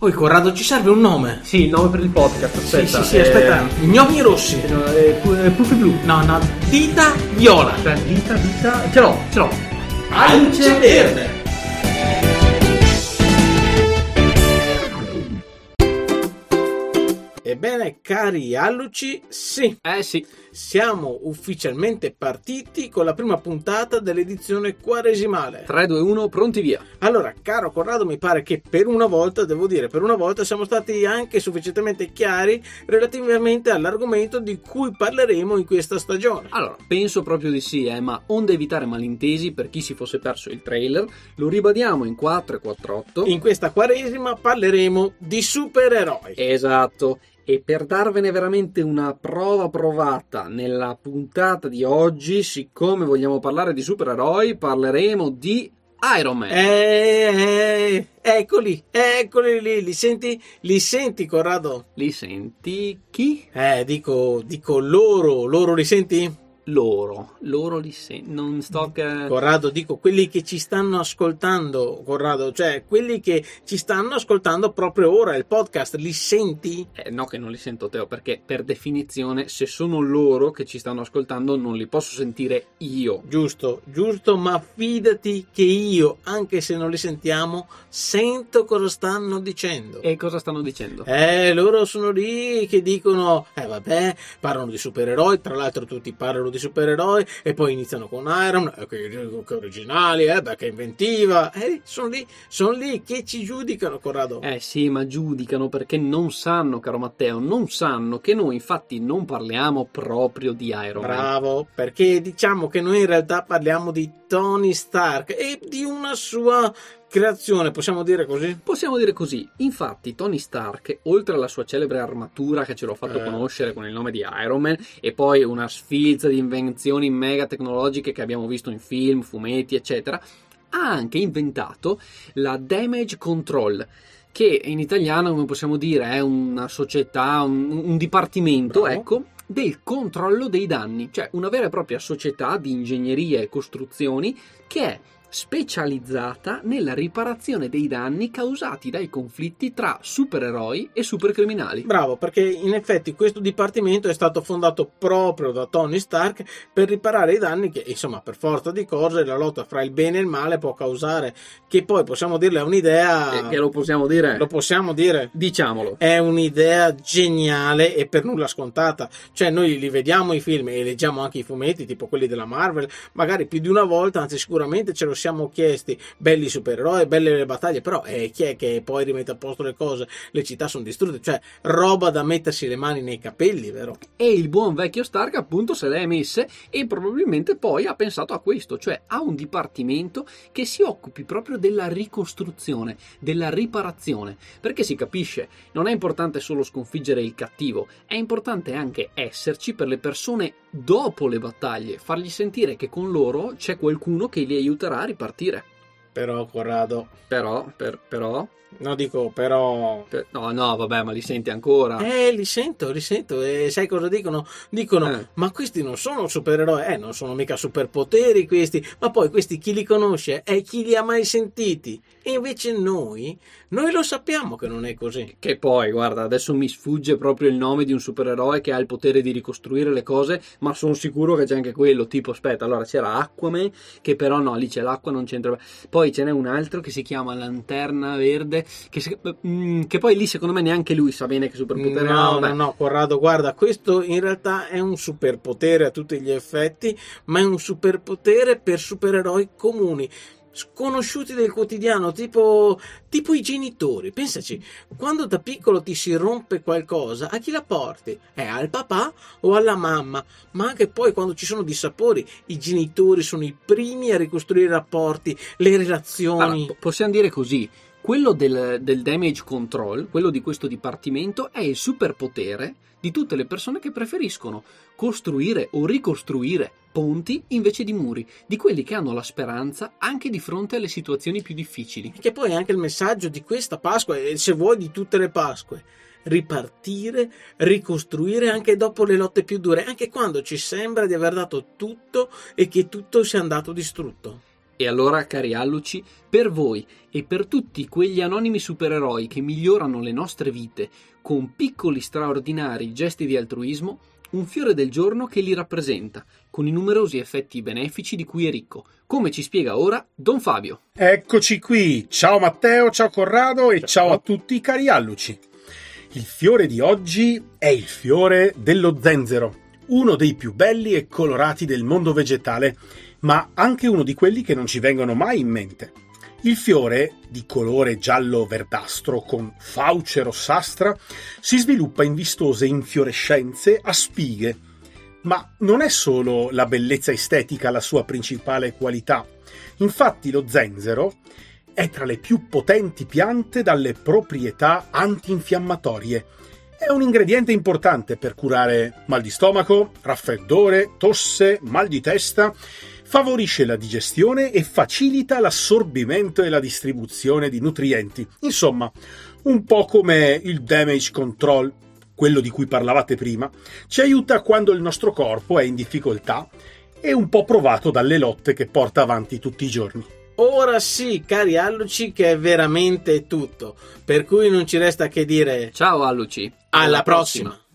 Oh, Corrado, ci serve un nome. Sì, il nome per il podcast, aspetta. sì, sì, sì, aspetta. Gnomi rossi. Eh, pu- eh, Puffi blu. No, no, dita viola. Aspetta, vita, vita. Ce l'ho, ce l'ho. Alce verde. Cari alluci, sì, Eh sì. siamo ufficialmente partiti con la prima puntata dell'edizione quaresimale. 3, 2, 1, pronti via. Allora, caro Corrado, mi pare che per una volta, devo dire, per una volta siamo stati anche sufficientemente chiari relativamente all'argomento di cui parleremo in questa stagione. Allora, penso proprio di sì, eh, ma onde evitare malintesi per chi si fosse perso il trailer, lo ribadiamo in 4 e 4-8. In questa quaresima parleremo di supereroi. Esatto. E per darvene veramente una prova provata nella puntata di oggi, siccome vogliamo parlare di supereroi, parleremo di Iron Man. Eh, eh, eccoli, eccoli lì, li senti? Li senti, Corrado? Li senti chi? Eh, dico, dico loro, loro li senti? Loro. Loro li senti. Non sto che... Corrado, dico quelli che ci stanno ascoltando, Corrado, cioè quelli che ci stanno ascoltando proprio ora, il podcast, li senti? Eh, no che non li sento Teo, perché per definizione se sono loro che ci stanno ascoltando non li posso sentire io. Giusto, giusto, ma fidati che io, anche se non li sentiamo, sento cosa stanno dicendo. E cosa stanno dicendo? Eh, loro sono lì che dicono, eh vabbè, parlano di supereroi, tra l'altro tutti parlano di supereroi e poi iniziano con Iron Man, eh, che, che originali, eh, beh, che inventiva, eh, sono lì, sono lì che ci giudicano, Corrado. Eh sì, ma giudicano perché non sanno, caro Matteo, non sanno che noi infatti non parliamo proprio di Iron Man. Bravo, perché diciamo che noi in realtà parliamo di Tony Stark e di una sua creazione, possiamo dire così? Possiamo dire così, infatti Tony Stark, oltre alla sua celebre armatura che ce l'ho fatto Eh. conoscere con il nome di Iron Man, e poi una sfilza di invenzioni mega tecnologiche che abbiamo visto in film, fumetti, eccetera, ha anche inventato la Damage Control, che in italiano, come possiamo dire, è una società, un, un dipartimento, Bravo. ecco, del controllo dei danni, cioè una vera e propria società di ingegneria e costruzioni che è specializzata nella riparazione dei danni causati dai conflitti tra supereroi e supercriminali. Bravo, perché in effetti questo dipartimento è stato fondato proprio da Tony Stark per riparare i danni che, insomma, per forza di cose la lotta fra il bene e il male può causare, che poi possiamo dirle è un'idea... Eh, che lo possiamo dire? Lo possiamo dire? Diciamolo. È un'idea geniale e per nulla scontata. Cioè, noi li vediamo i film e leggiamo anche i fumetti, tipo quelli della Marvel, magari più di una volta, anzi, sicuramente ce lo siamo chiesti. Belli supereroi, belle le battaglie, però eh, chi è che poi rimette a posto le cose? Le città sono distrutte, cioè, roba da mettersi le mani nei capelli, vero? E il buon vecchio Stark appunto se le è messe e probabilmente poi ha pensato a questo, cioè ha un dipartimento che si occupi proprio della ricostruzione, della riparazione, perché si capisce, non è importante solo sconfiggere il cattivo, è importante anche esserci per le persone dopo le battaglie, fargli sentire che con loro c'è qualcuno che li aiuterà a ripartire. Però, Corrado, Però, per- però, no, dico, però. per- no, no, vabbè, ma li senti ancora. Eh, li sento, li sento. E sai cosa dicono? Dicono: Eh. Ma questi non sono supereroi, eh, non sono mica superpoteri questi. Ma poi questi chi li conosce? E chi li ha mai sentiti? E invece noi, noi lo sappiamo che non è così. Che poi, guarda, adesso mi sfugge proprio il nome di un supereroe che ha il potere di ricostruire le cose, ma sono sicuro che c'è anche quello. Tipo, aspetta, allora c'era Aquaman, che però no, lì c'è l'acqua, non c'entra. Poi ce n'è un altro che si chiama Lanterna Verde, che, si- mm, che poi lì secondo me neanche lui sa bene che superpotere ha. No, no, no, Corrado, guarda, questo in realtà è un superpotere a tutti gli effetti, ma è un superpotere per supereroi comuni. Sconosciuti del quotidiano, tipo, tipo i genitori. Pensaci, quando da piccolo ti si rompe qualcosa, a chi la porti? È al papà o alla mamma? Ma anche poi quando ci sono dissapori, i genitori sono i primi a ricostruire i rapporti, le relazioni. Allora, po- possiamo dire così. Quello del, del damage control, quello di questo dipartimento, è il superpotere di tutte le persone che preferiscono costruire o ricostruire ponti invece di muri, di quelli che hanno la speranza anche di fronte alle situazioni più difficili. Che poi è anche il messaggio di questa Pasqua e se vuoi di tutte le Pasque. Ripartire, ricostruire anche dopo le lotte più dure, anche quando ci sembra di aver dato tutto e che tutto sia andato distrutto. E allora, cari alluci, per voi e per tutti quegli anonimi supereroi che migliorano le nostre vite con piccoli straordinari gesti di altruismo, un fiore del giorno che li rappresenta, con i numerosi effetti benefici di cui è ricco, come ci spiega ora Don Fabio. Eccoci qui, ciao Matteo, ciao Corrado e ciao, ciao a tutti cari alluci. Il fiore di oggi è il fiore dello zenzero, uno dei più belli e colorati del mondo vegetale ma anche uno di quelli che non ci vengono mai in mente. Il fiore, di colore giallo-verdastro con fauce rossastra, si sviluppa in vistose infiorescenze a spighe. Ma non è solo la bellezza estetica la sua principale qualità. Infatti lo zenzero è tra le più potenti piante dalle proprietà antinfiammatorie. È un ingrediente importante per curare mal di stomaco, raffreddore, tosse, mal di testa favorisce la digestione e facilita l'assorbimento e la distribuzione di nutrienti. Insomma, un po' come il damage control, quello di cui parlavate prima, ci aiuta quando il nostro corpo è in difficoltà e un po' provato dalle lotte che porta avanti tutti i giorni. Ora sì, cari Alluci, che è veramente tutto, per cui non ci resta che dire ciao Alluci, alla, alla prossima. prossima.